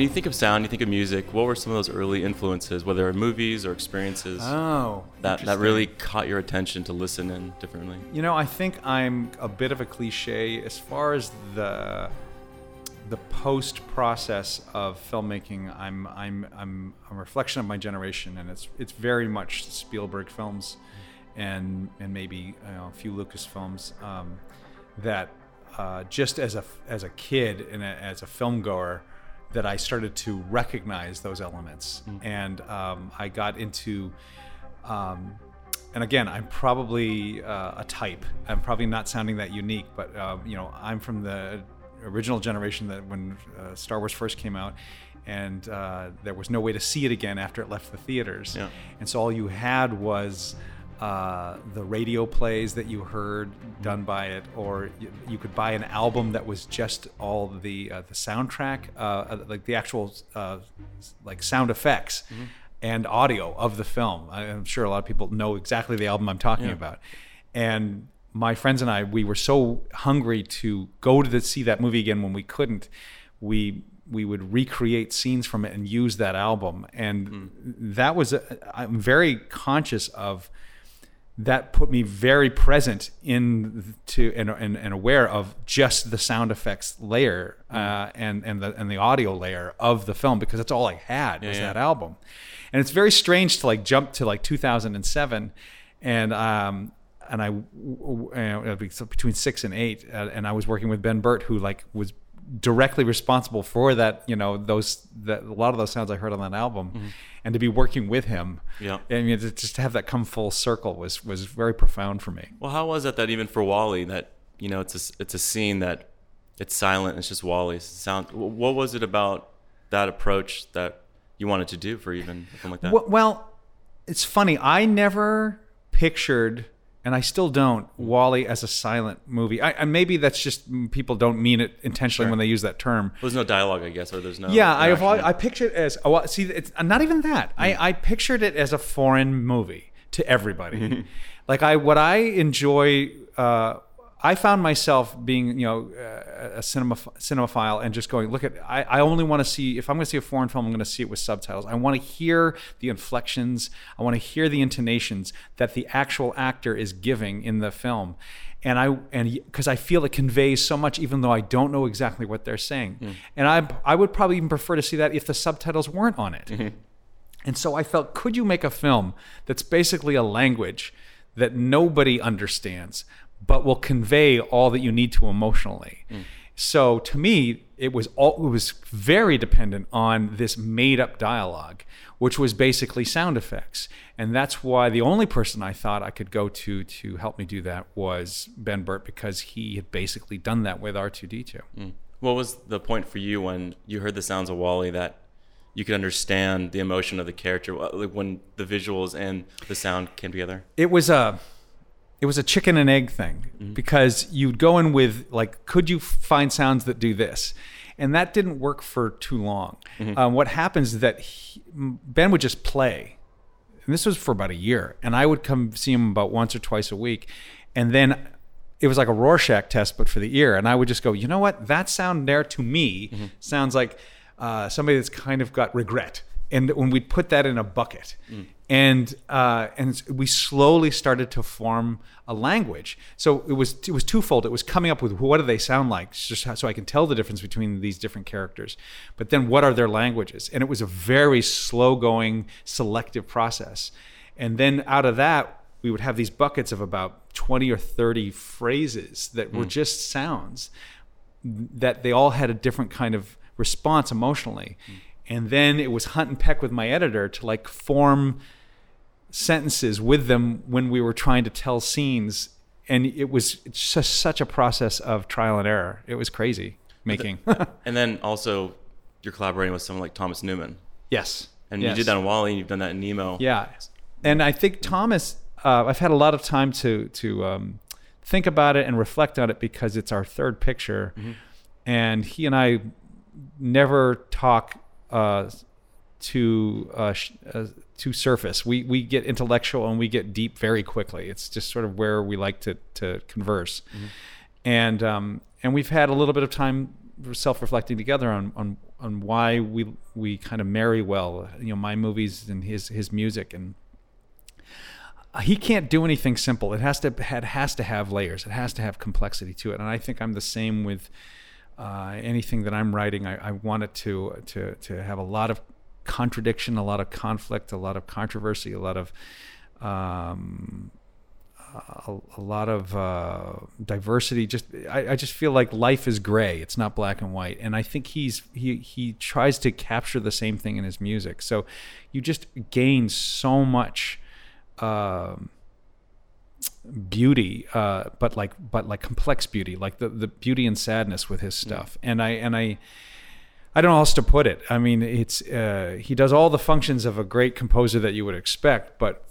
When you think of sound, you think of music. What were some of those early influences, whether movies or experiences, Oh, that, that really caught your attention to listen in differently? You know, I think I'm a bit of a cliche as far as the the post process of filmmaking. I'm I'm I'm a reflection of my generation, and it's it's very much Spielberg films, and and maybe you know, a few Lucas films um, that uh, just as a as a kid and a, as a film goer that I started to recognize those elements, and um, I got into. Um, and again, I'm probably uh, a type. I'm probably not sounding that unique, but uh, you know, I'm from the original generation that when uh, Star Wars first came out, and uh, there was no way to see it again after it left the theaters. Yeah. And so all you had was uh, the radio plays that you heard done by it, or you, you could buy an album that was just all the uh, the soundtrack, uh, uh, like the actual uh, like sound effects and audio of the film. I- I'm sure a lot of people know exactly the album I'm talking about. And my friends and I, we were so hungry to go to the, see that movie again when we couldn't. We we would recreate scenes from it and use that album, and that was a, I'm very conscious of that put me very present in to and, and, and aware of just the sound effects layer uh, and and the and the audio layer of the film because that's all I had was yeah. that album, and it's very strange to like jump to like 2007, and um and I w- w- uh, it'd be so between six and eight, uh, and I was working with Ben Burtt who like was directly responsible for that you know those that a lot of those sounds I heard on that album, mm-hmm. and to be working with him Yeah. I mean, to- just to have that come full circle was was very profound for me. Well, how was it that even for WALL-E, that you know, it's a it's a scene that it's silent, it's just WALL-E's sound. What was it about that approach that you wanted to do for even something like that? Well, it's funny. I never pictured, and I still don't, WALL-E as a silent movie. I, and maybe that's just mm, people don't mean it intentionally when they use that term. There's no dialogue, I guess, or there's no. Yeah, I have. I picture it as oh, see. It's not even that. I, I pictured it as a foreign movie to everybody. like I, what I enjoy. Uh, I found myself being, you know, a cinema cinemaphile and just going, look at. I, I only want to see if I'm going to see a foreign film, I'm going to see it with subtitles. I want to hear the inflections. I want to hear the intonations that the actual actor is giving in the film and I and because I feel it conveys so much, even though I don't know exactly what they're saying. Mm. And I I would probably even prefer to see that if the subtitles weren't on it. Mm-hmm. And so I felt, could you make a film that's basically a language that nobody understands, but will convey all that you need to emotionally? Mm. So to me, it was all it was very dependent on this made-up dialogue, which was basically sound effects, and that's why the only person I thought I could go to to help me do that was Ben Burtt because he had basically done that with R two D two. Mm. What was the point for you when you heard the sounds of WALL-E that you could understand the emotion of the character, like when the visuals and the sound came together? it was a it was a chicken and egg thing because you'd go in with like could you find sounds that do this? And that didn't work for too long. Um, what happens is that he, ben would just play. And this was for about a year. And i would come see him about once or twice a week. And then it was like a rorschach test but for the ear. And i would just go you know what? That sound there to me sounds like uh, somebody that's kind of got regret. And when we'd put that in a bucket and uh, and we slowly started to form a language. So it was it was twofold. It was coming up with what do they sound like? Just so i can tell the difference between these different characters. But then what are their languages? And it was a very slow going selective process. And then out of that we would have these buckets of about 20 or 30 phrases that were just sounds that they all had a different kind of response emotionally. And then it was hunt and peck with my editor to like form sentences with them when we were trying to tell scenes. And it was just such a process of trial and error. It was crazy making. And then also, you're collaborating with someone like Thomas Newman, yes. and Yes. you did that in WALL-E, and you've done that in Nemo. Yeah, and I think Thomas, uh, I've had a lot of time to to um, think about it and reflect on it because it's our third picture, and he and I never talk uh, to uh, sh- uh, to surface. We we get intellectual and we get deep very quickly. It's just sort of where we like to to converse, and um, and we've had a little bit of time self reflecting together on on on why we we kind of marry well. You know, my movies and his his music and. He can't do anything simple. It has to it has to have layers. It has to have complexity to it. And I think I'm the same with uh, anything that I'm writing. I, I want it to to to have a lot of contradiction, a lot of conflict, a lot of controversy, a lot of um, a, a, lot of uh, diversity. Just I, I, just feel like life is gray. It's not black and white. And I think he's he he tries to capture the same thing in his music. So you just gain so much. Um, beauty uh, but like but like complex beauty like the the beauty and sadness with his stuff yeah. and i and i I don't know how else to put it. I mean, it's uh, he does all the functions of a great composer that you would expect, but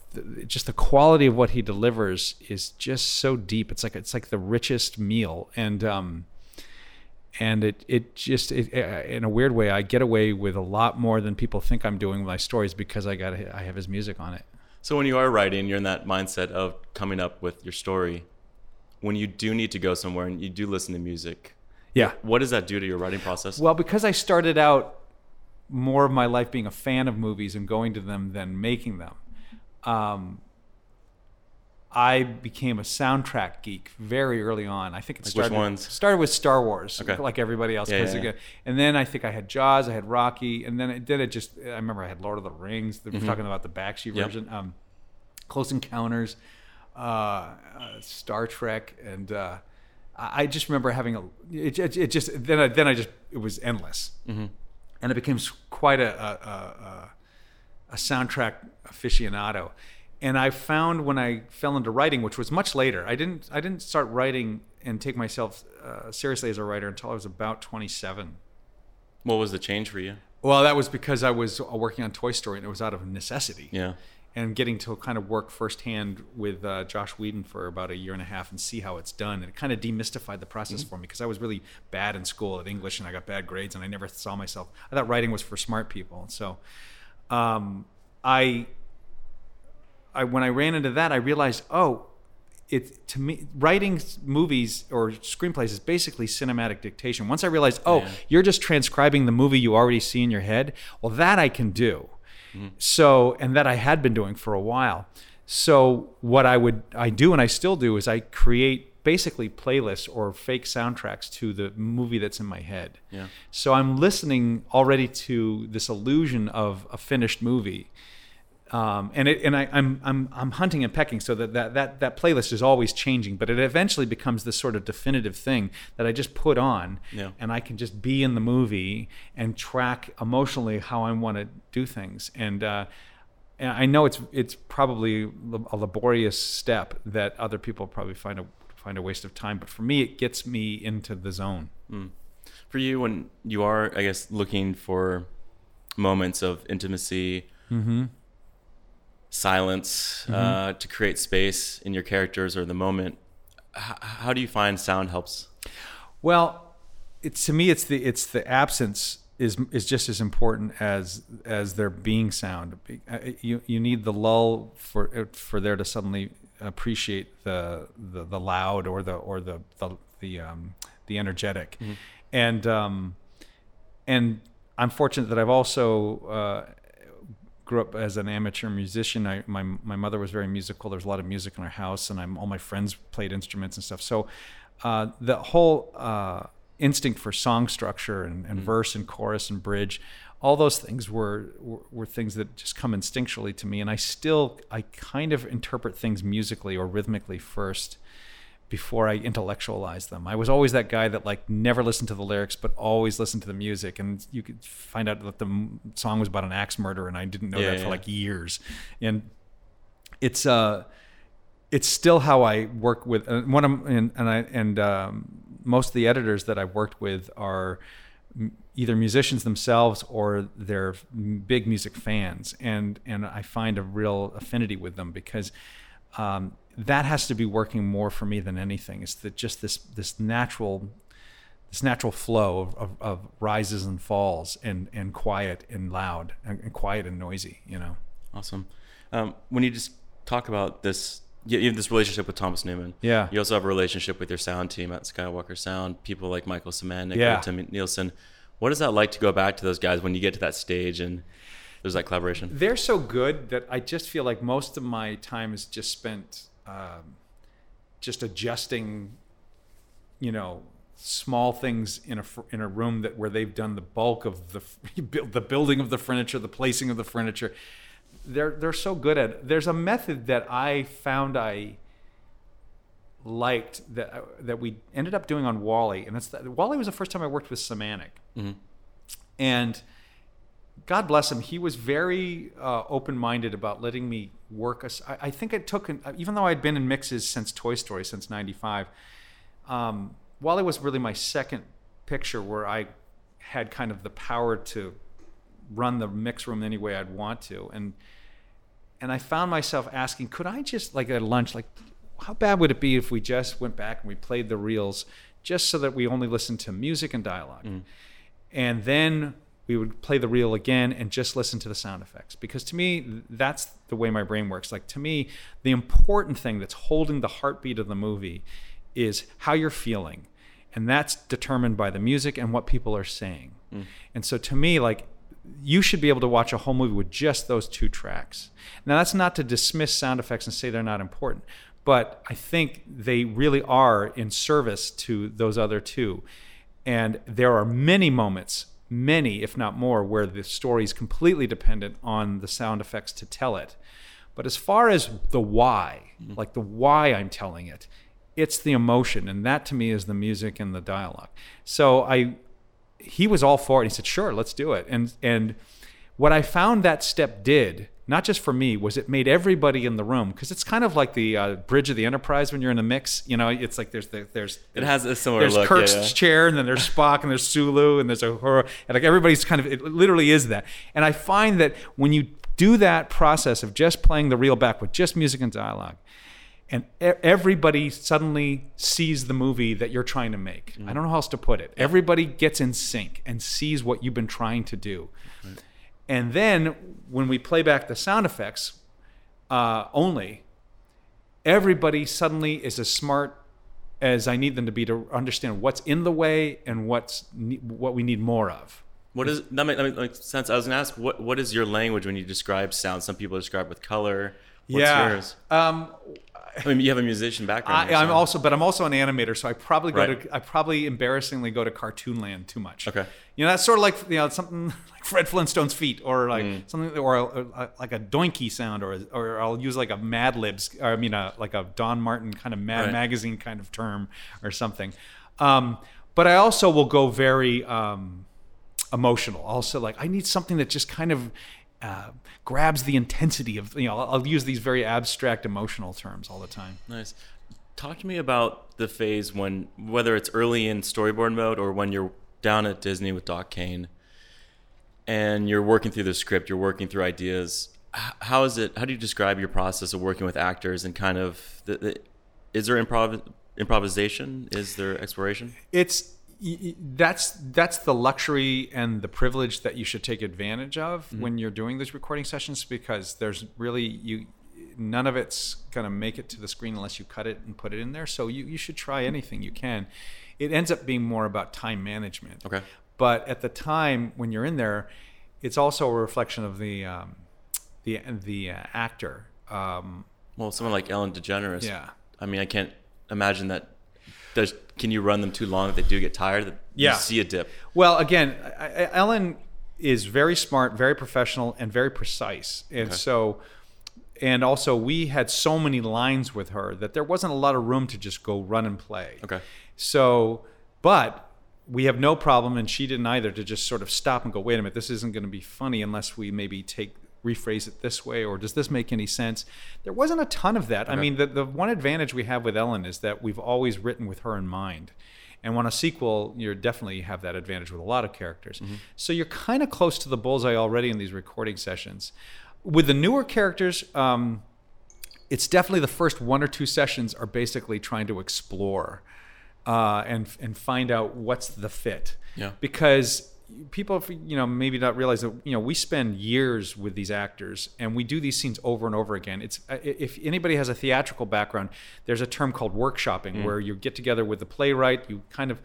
just the quality of what he delivers is just so deep. It's like it's like the richest meal, and um, and it it just it, uh, in a weird way, I get away with a lot more than people think I'm doing with my stories because I got I have his music on it. So when you are writing, you're in that mindset of coming up with your story. When you do need to go somewhere and you do listen to music, yeah, what does that do to your writing process? Well, because I started out more of my life being a fan of movies and going to them than making them um, I became a soundtrack geek very early on. I think it like started, which ones? started with Star Wars, okay. like everybody else. Yeah, yeah, yeah. And then I think I had Jaws, I had Rocky, and then it did it just. I remember I had Lord of the Rings. We're mm-hmm. talking about the Bakshi yep. version. Um, Close Encounters, uh, uh, Star Trek, and uh, I just remember having a. It, it, it, just then I then I just it was endless, mm-hmm. and it became quite a, a, a a soundtrack aficionado. And I found when I fell into writing, which was much later, I didn't I didn't start writing and take myself uh, seriously as a writer until I was about 27. What was the change for you? Well, that was because I was working on Toy Story and it was out of necessity. Yeah. And getting to kind of work firsthand with uh, Joss Whedon for about a year and a half and see how it's done. And it kind of demystified the process mm-hmm. for me because I was really bad in school at English and I got bad grades and I never saw myself. I thought writing was for smart people. So um, I, I when I ran into that, I realized, oh, it to me writing movies or screenplays is basically cinematic dictation. Once I realized, oh, yeah. you're just transcribing the movie you already see in your head. Well, that I can do. Mm-hmm. So, and that I had been doing for a while. So, what I would I do and I still do is I create basically playlists or fake soundtracks to the movie that's in my head. Yeah. So I'm listening already to this illusion of a finished movie. Um, and it, and I, am I'm, I'm I'm hunting and pecking so that, that that that playlist is always changing, but it eventually becomes this sort of definitive thing that I just put on, yeah. and I can just be in the movie and track emotionally how I want to do things. And uh, and I know it's it's probably a laborious step that other people probably find a find a waste of time. But for me, it gets me into the zone. Mm. For you, when you are, I guess, looking for moments of intimacy, mm-hmm. Silence, mm-hmm. Uh, to create space in your characters or the moment, h- how do you find sound helps? Well, it's to me, it's the it's the absence is is just as important as as there being sound. Uh, you you need the lull for for there to suddenly appreciate the the, the loud or the or the the the, um, the energetic, mm-hmm. and um, and I'm fortunate that I've also uh, grew up as an amateur musician. I, my my mother was very musical. There's a lot of music in our house, and I'm all my friends played instruments and stuff. So uh, the whole uh, instinct for song structure and, and mm-hmm. verse and chorus and bridge all those things were, were, were things that just come instinctually to me and i still i kind of interpret things musically or rhythmically first before i intellectualize them. I was always that guy that like never listened to the lyrics but always listened to the music. And you could find out that the song was about an axe murder and i didn't know yeah, that yeah. for like years. And it's uh it's still how i work with and one of and, and i and um, most of the editors that i've worked with are either musicians themselves or they're big music fans, and and I find a real affinity with them because um, that has to be working more for me than anything. It's that just this this natural this natural flow of, of, of, rises and falls and, and quiet and loud and, and quiet and noisy, you know. Awesome. Um, when you just talk about this, you have this relationship with Thomas Newman. Yeah. You also have a relationship with your sound team at Skywalker Sound, people like Michael Semanick yeah. Tim Nielsen What is that like to go back to those guys when you get to that stage and there's that collaboration? They're so good that I just feel like most of my time is just spent um, just adjusting, you know, small things in a in a room that where they've done the bulk of the the building of the furniture, the placing of the furniture. They're they're so good at. It. There's a method that I found I liked that that we ended up doing on WALL-E, and that's that WALL-E was the first time I worked with Semanick, and God bless him, he was very uh, open-minded about letting me work. I, I think it took, an, even though I'd been in mixes since Toy Story since '95, um, it was really my second picture where I had kind of the power to run the mix room any way I'd want to, and and I found myself asking, could I just like at lunch, like how bad would it be if we just went back and we played the reels just so that we only listened to music and dialogue and then we would play the reel again and just listen to the sound effects. Because to me that's the way my brain works. Like to me the important thing that's holding the heartbeat of the movie is how you're feeling. And that's determined by the music and what people are saying. Mm. And so to me like you should be able to watch a whole movie with just those two tracks. Now that's not to dismiss sound effects and say they're not important but i think they really are in service to those other two. And there are many moments, many, if not more, where the story is completely dependent on the sound effects to tell it. But as far as the why, mm-hmm. like the why I'm telling it, it's the emotion. And that to me is the music and the dialogue. So I, he was all for it. He said, sure, let's do it. And, and what I found that step did, not just for me, was it made everybody in the room because it's kind of like the uh, bridge of the Enterprise when you're in a mix. You know, it's like there's the, there's It has a similar there's look. Kirk's yeah, yeah. chair, and then there's Spock, and there's Sulu, and there's a and like everybody's kind of it literally is that. And I find that when you do that process of just playing the reel back with just music and dialogue, and everybody suddenly sees the movie that you're trying to make. I don't know how else to put it. Everybody gets in sync and sees what you've been trying to do. And then when we play back the sound effects uh, only, everybody suddenly is as smart as I need them to be to understand what's in the way and what's what we need more of. What is that make, that makes sense? I was gonna ask what what is your language when you describe sound? Some people describe with color. What's yours? Um, I mean, you have a musician background. I, I'm so- also, but I'm also an animator, so I probably go Right. to, I probably embarrassingly go to cartoon land too much. Okay. You know, that's sort of like you know something like Fred Flintstone's feet, or like Mm. something, or a, a- like a doinky sound, or or I'll use like a Mad Libs, or I mean, a, like a Don Martin kind of Mad Right. Magazine kind of term or something. Um, but I also will go very um, emotional. Also, like I need something that just kind of uh, grabs the intensity of you know. I'll, I'll use these very abstract emotional terms all the time. Nice. Talk to me about the phase when, whether it's early in storyboard mode or when you're down at Disney with Doc Kane, and you're working through the script, you're working through ideas. How is it? How do you describe your process of working with actors and kind of the, the is there improv improvisation? Is there exploration? it's that's that's the luxury and the privilege that you should take advantage of when you're doing these recording sessions because there's really you none of it's going to make it to the screen unless you cut it and put it in there so you, you should try anything you can it ends up being more about time management Okay. but at the time when you're in there it's also a reflection of the um, the the uh, actor um, Well, someone like Ellen DeGeneres. Yeah. I mean, I can't imagine that. Does can you run them too long if they do get tired? That Yeah. You see a dip. Well, again, I, I, Ellen is very smart, very professional, and very precise. And Okay. so, and also, we had so many lines with her that there wasn't a lot of room to just go run and play. Okay. So, but we have no problem, and she didn't either, to just sort of stop and go, wait a minute, this isn't going to be funny unless we maybe take rephrase it this way or does this make any sense? There wasn't a ton of that. I mean the, the one advantage we have with ellen is that we've always written with her in mind. And on a sequel you definitely have that advantage with a lot of characters. So you're kind of close to the bullseye already in these recording sessions. With the newer characters um, it's definitely the first one or two sessions are basically trying to explore uh, and and find out what's the fit. Yeah. Because people, you know, maybe not realize that you know we spend years with these actors and we do these scenes over and over again. It's uh, if anybody has a theatrical background, there's a term called workshopping where you get together with the playwright, you kind of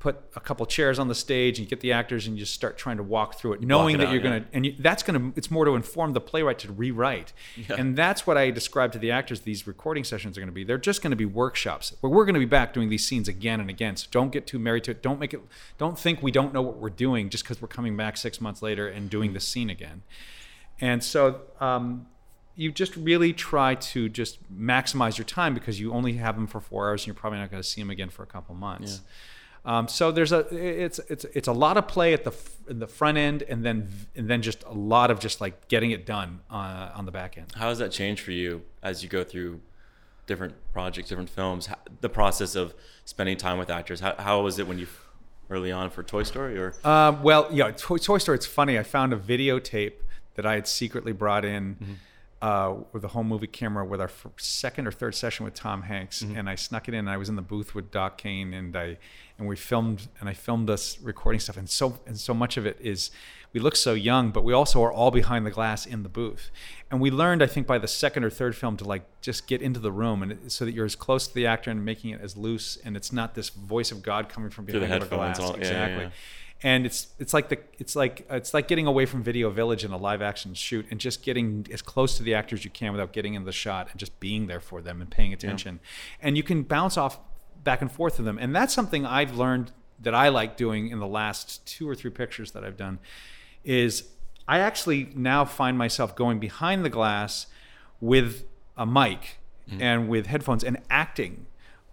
put a couple chairs on the stage and you get the actors and you just start trying to walk through it, knowing it that out, you're yeah. going to, and you, that's going to, it's more to inform the playwright to rewrite. And that's what I describe to the actors these recording sessions are going to be. They're just going to be workshops where we're going to be back doing these scenes again and again. So don't get too married to it. Don't make it, don't think we don't know what we're doing just because we're coming back six months later and doing the scene again. And so, um, you just really try to just maximize your time because you only have them for four hours and you're probably not going to see them again for a couple months. Um, so there's a it's it's it's a lot of play at the in the front end and then and then just a lot of just like getting it done uh, on the back end. How has that changed for you as you go through different projects, different films? How, the process of spending time with actors. How, how was it when you early on for Toy Story or Uh, well, yeah, Toy, Toy Story. It's funny. I found a videotape that I had secretly brought in uh, with the home movie camera with our f- second or third session with Tom Hanks, and I snuck it in. And I was in the booth with Doc Kane, and I and we filmed and I filmed us recording stuff, and so and so much of it is we look so young, but we also are all behind the glass in the booth, and we learned I think by the second or third film to like just get into the room and it, so that you're as close to the actor and making it as loose, and it's not this voice of God coming from Through the behind the glass. all- yeah, yeah, exactly yeah. And it's it's like the it's like it's like getting away from Video Village in a live action shoot and just getting as close to the actors you can without getting in the shot and just being there for them and paying attention. And you can bounce off back and forth with them. And that's something I've learned that I like doing in the last two or three pictures that I've done is I actually now find myself going behind the glass with a mic mm. and with headphones and acting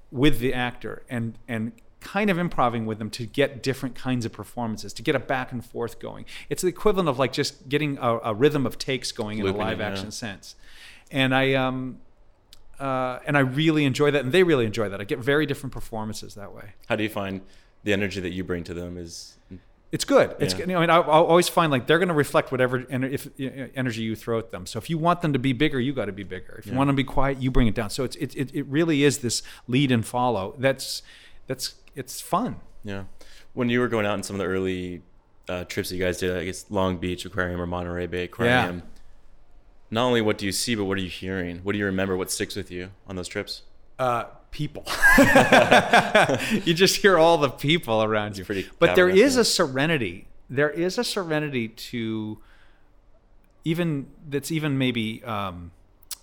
with the actor and and kind of improvising with them to get different kinds of performances to get a back and forth going it's the equivalent of like just getting a, a rhythm of takes going in Looping a it, live yeah. action sense and i um uh, and I really enjoy that, and they really enjoy that. I get very different performances that way. how do you find the energy that you bring to them is It's good. It's Yeah. good. You know, I mean, I, I'll always find like they're going to reflect whatever ener- if, uh, energy you throw at them. So if you want them to be bigger, you got to be bigger. If you want them to be quiet, you bring it down. So it's it, it, it really is this lead and follow. That's that's it's fun. Yeah. When you were going out in some of the early uh, trips that you guys did, I guess Long Beach Aquarium or Monterey Bay Aquarium, Yeah. not only what do you see, but what are you hearing? What do you remember? What sticks with you on those trips? Uh, people. you just hear all the people around you. pretty but there is a serenity. There is a serenity to even that's even maybe um,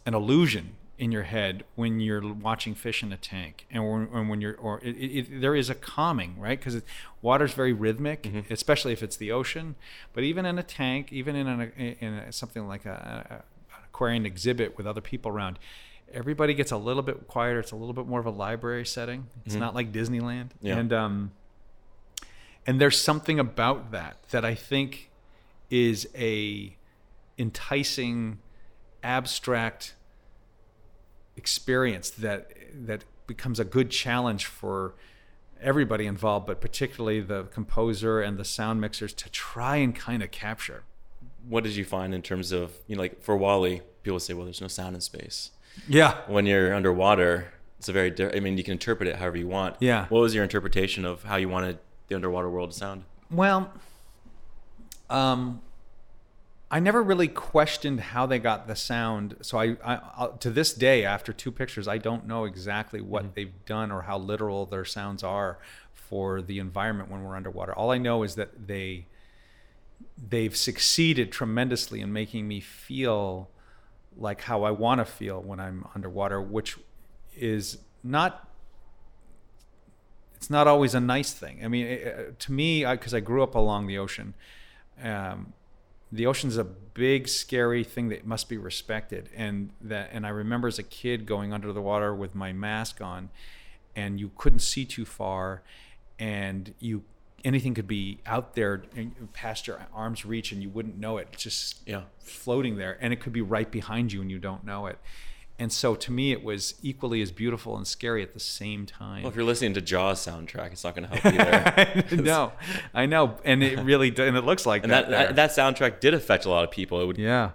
an illusion in your head when you're watching fish in a tank and when, and when you're or it, it, there is a calming right because water's very rhythmic Mm-hmm. especially if it's the ocean but even in a tank even in, an, in a, something like a, a, an aquarium exhibit with other people around everybody gets a little bit quieter it's a little bit more of a library setting it's not like disneyland Mm-hmm. Yeah. and um and there's something about that that i think is a enticing abstract experience that that becomes a good challenge for everybody involved but particularly the composer and the sound mixers to try and kind of capture What did you find in terms of, you know, like for WALL-E, people say, well, there's no sound in space. yeah When you're underwater, it's a very, di- I mean, you can interpret it however you want. Yeah. What was your interpretation of how you wanted the underwater world to sound? Well, um, I never really questioned how they got the sound. So I, I I'll- to this day, after two pictures, I don't know exactly what they've done or how literal their sounds are for the environment when we're underwater. All I know is that they they've succeeded tremendously in making me feel like how I want to feel when I'm underwater, which is not it's not always a nice thing. I mean, it- uh, to me, because I, grew up along the ocean, um, the ocean's a big, scary thing that must be respected. And that, and I remember as a kid going under the water with my mask on, and you couldn't see too far, and you anything could be out there past your arm's reach, and you wouldn't know it. It's just Yeah. floating there, and it could be right behind you, and you don't know it. And so, to me, it was equally as beautiful and scary at the same time. Well, if you're listening to Jaws soundtrack, it's not going to help either. no, I know, and it really and it looks like and that. that, that that soundtrack did affect a lot of people. It would yeah,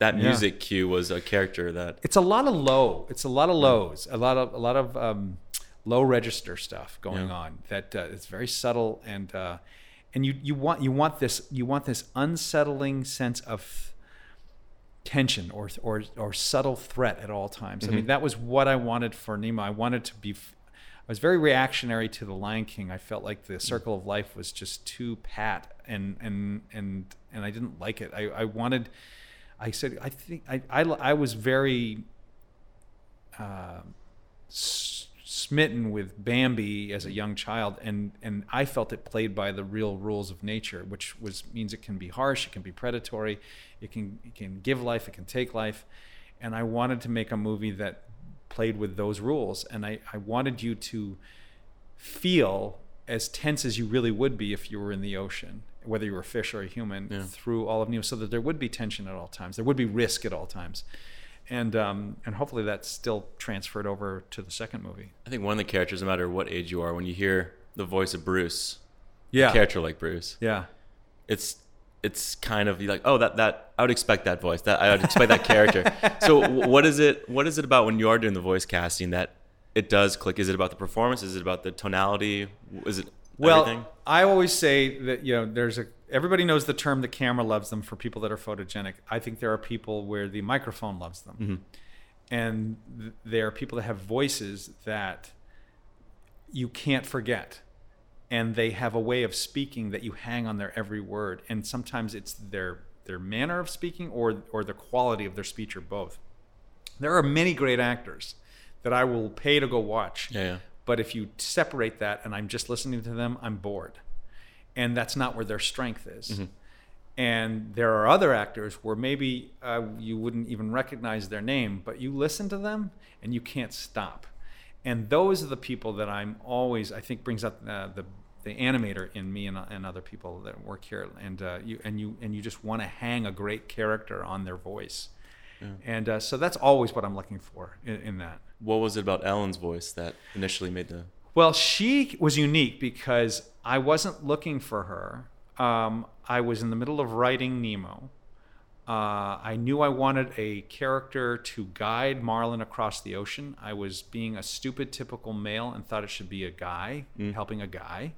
that Yeah. music cue was a character that it's a lot of low. It's a lot of lows. A lot of a lot of um, low register stuff going Yeah. on. That uh, it's very subtle and uh, and you you want you want this you want this unsettling sense of tension or or or subtle threat at all times. I Mm-hmm. mean, that was what I wanted for Nemo. I wanted to be. I was very reactionary to the Lion King. I felt like the Circle of Life was just too pat, and and and and I didn't like it. I, I wanted. I said I think I I, I was very. Uh, smitten with Bambi as a young child, and and I felt it played by the real rules of nature, which was means it can be harsh, it can be predatory, it can it can give life, it can take life, and I wanted to make a movie that played with those rules, and I I wanted you to feel as tense as you really would be if you were in the ocean, whether you were a fish or a human, Yeah. through all of Nemo, so that there would be tension at all times, there would be risk at all times. And um, and hopefully that's still transferred over to the second movie. I think one of the characters, no matter what age you are, when you hear the voice of Bruce, Yeah, a character like Bruce, yeah. it's it's kind of like oh that that I would expect that voice that I would expect that character. So what is it what is it about when you are doing the voice casting that it does click? Is it about the performance? Is it about the tonality? Is it Well, everything? I always say that you know there's a everybody knows the term the camera loves them for people that are photogenic. I think there are people where the microphone loves them, Mm-hmm. and th- there are people that have voices that you can't forget, and they have a way of speaking that you hang on their every word, and sometimes it's their their manner of speaking or or the quality of their speech or both. There are many great actors that I will pay to go watch. Yeah, yeah. But if you separate that and I'm just listening to them, I'm bored. And that's not where their strength is. And there are other actors where maybe uh, you wouldn't even recognize their name, but you listen to them and you can't stop. And those are the people that I'm always, I think, brings up uh, the the animator in me and, and other people that work here, and uh, you and you and you just want to hang a great character on their voice, and uh, so that's always what I'm looking for in, in that. What was it about Ellen's voice that initially made the Well, she was unique because I wasn't looking for her. Um, I was in the middle of writing Nemo. Uh, I knew I wanted a character to guide Marlin across the ocean. I was being a stupid, typical male and thought it should be a guy helping a guy.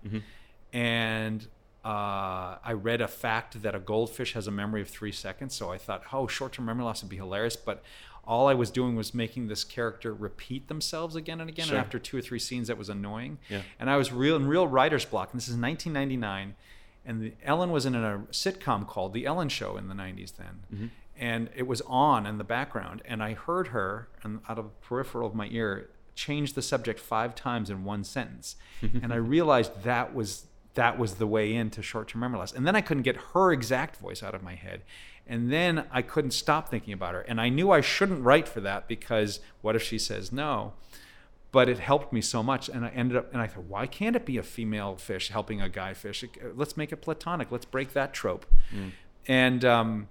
And uh, I read a fact that a goldfish has a memory of three seconds. So I thought, oh, short term memory loss would be hilarious. But all I was doing was making this character repeat themselves again and again. Sure. And after two or three scenes, that was annoying. Yeah. And I was real in real writer's block. And this is 1999. And the, Ellen was in a sitcom called The Ellen Show in the 90s then. And it was on in the background. And I heard her, and out of the peripheral of my ear, change the subject five times in one sentence. and I realized that was that was the way into short-term memory loss. And then I couldn't get her exact voice out of my head. And then I couldn't stop thinking about her. And I knew I shouldn't write for that because what if she says no? But it helped me so much. And I ended up, and I thought, why can't it be a female fish helping a guy fish? Let's make it platonic. Let's break that trope. And um,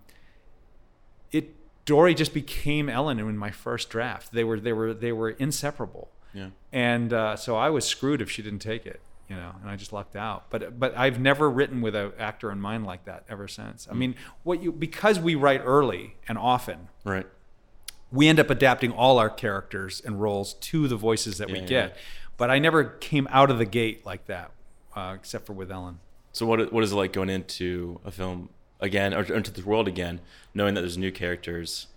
it, Dory just became Ellen in my first draft. They were, they were, they were inseparable yeah and uh, so I was screwed if she didn't take it, you know, and I just lucked out. But but I've never written with an actor in mind like that ever since. I mean, what you because we write early and often, right we end up adapting all our characters and roles to the voices that we Yeah, yeah, get. But I never came out of the gate like that, uh, except for with Ellen. So what what is it like going into a film again or into the world again, knowing that there's new characters?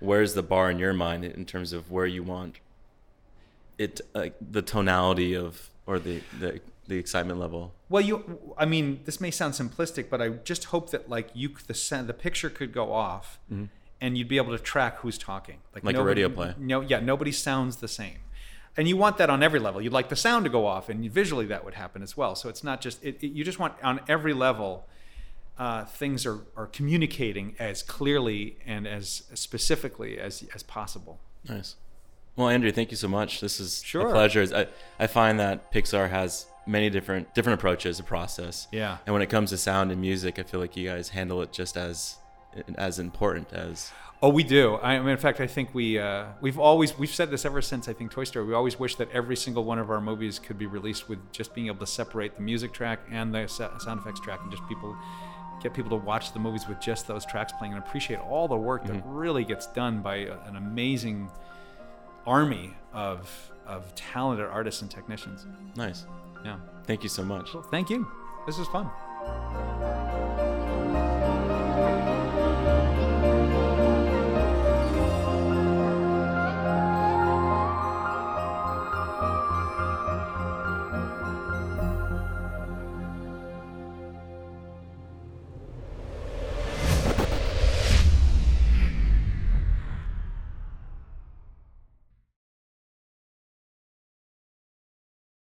Where's the bar in your mind in terms of where you want it, like the tonality of or the the, the excitement level? Well, you, I mean, this may sound simplistic, but I just hope that like you, the the picture could go off, and you'd be able to track who's talking, Mm-hmm. Like a radio play. No, yeah, nobody sounds the same, and you want that on every level. You'd like the sound to go off, and visually that would happen as well. So it's not just it, it- you just want on every level. Uh, things are, are communicating as clearly and as specifically as, as possible. Nice. Well, Andrew, thank you so much. This is Sure. a pleasure. I, I find that Pixar has many different different approaches, a process. Yeah. And when it comes to sound and music, I feel like you guys handle it just as as important as Oh, we do. I mean, in fact, I think we uh, we've always we've said this ever since I think Toy Story. We always wish that every single one of our movies could be released with just being able to separate the music track and the sound effects track, and just people get people to watch the movies with just those tracks playing and appreciate all the work that really gets done by an amazing army of of talented artists and technicians. nice. Yeah. Thank you so much. Thank you. This is fun.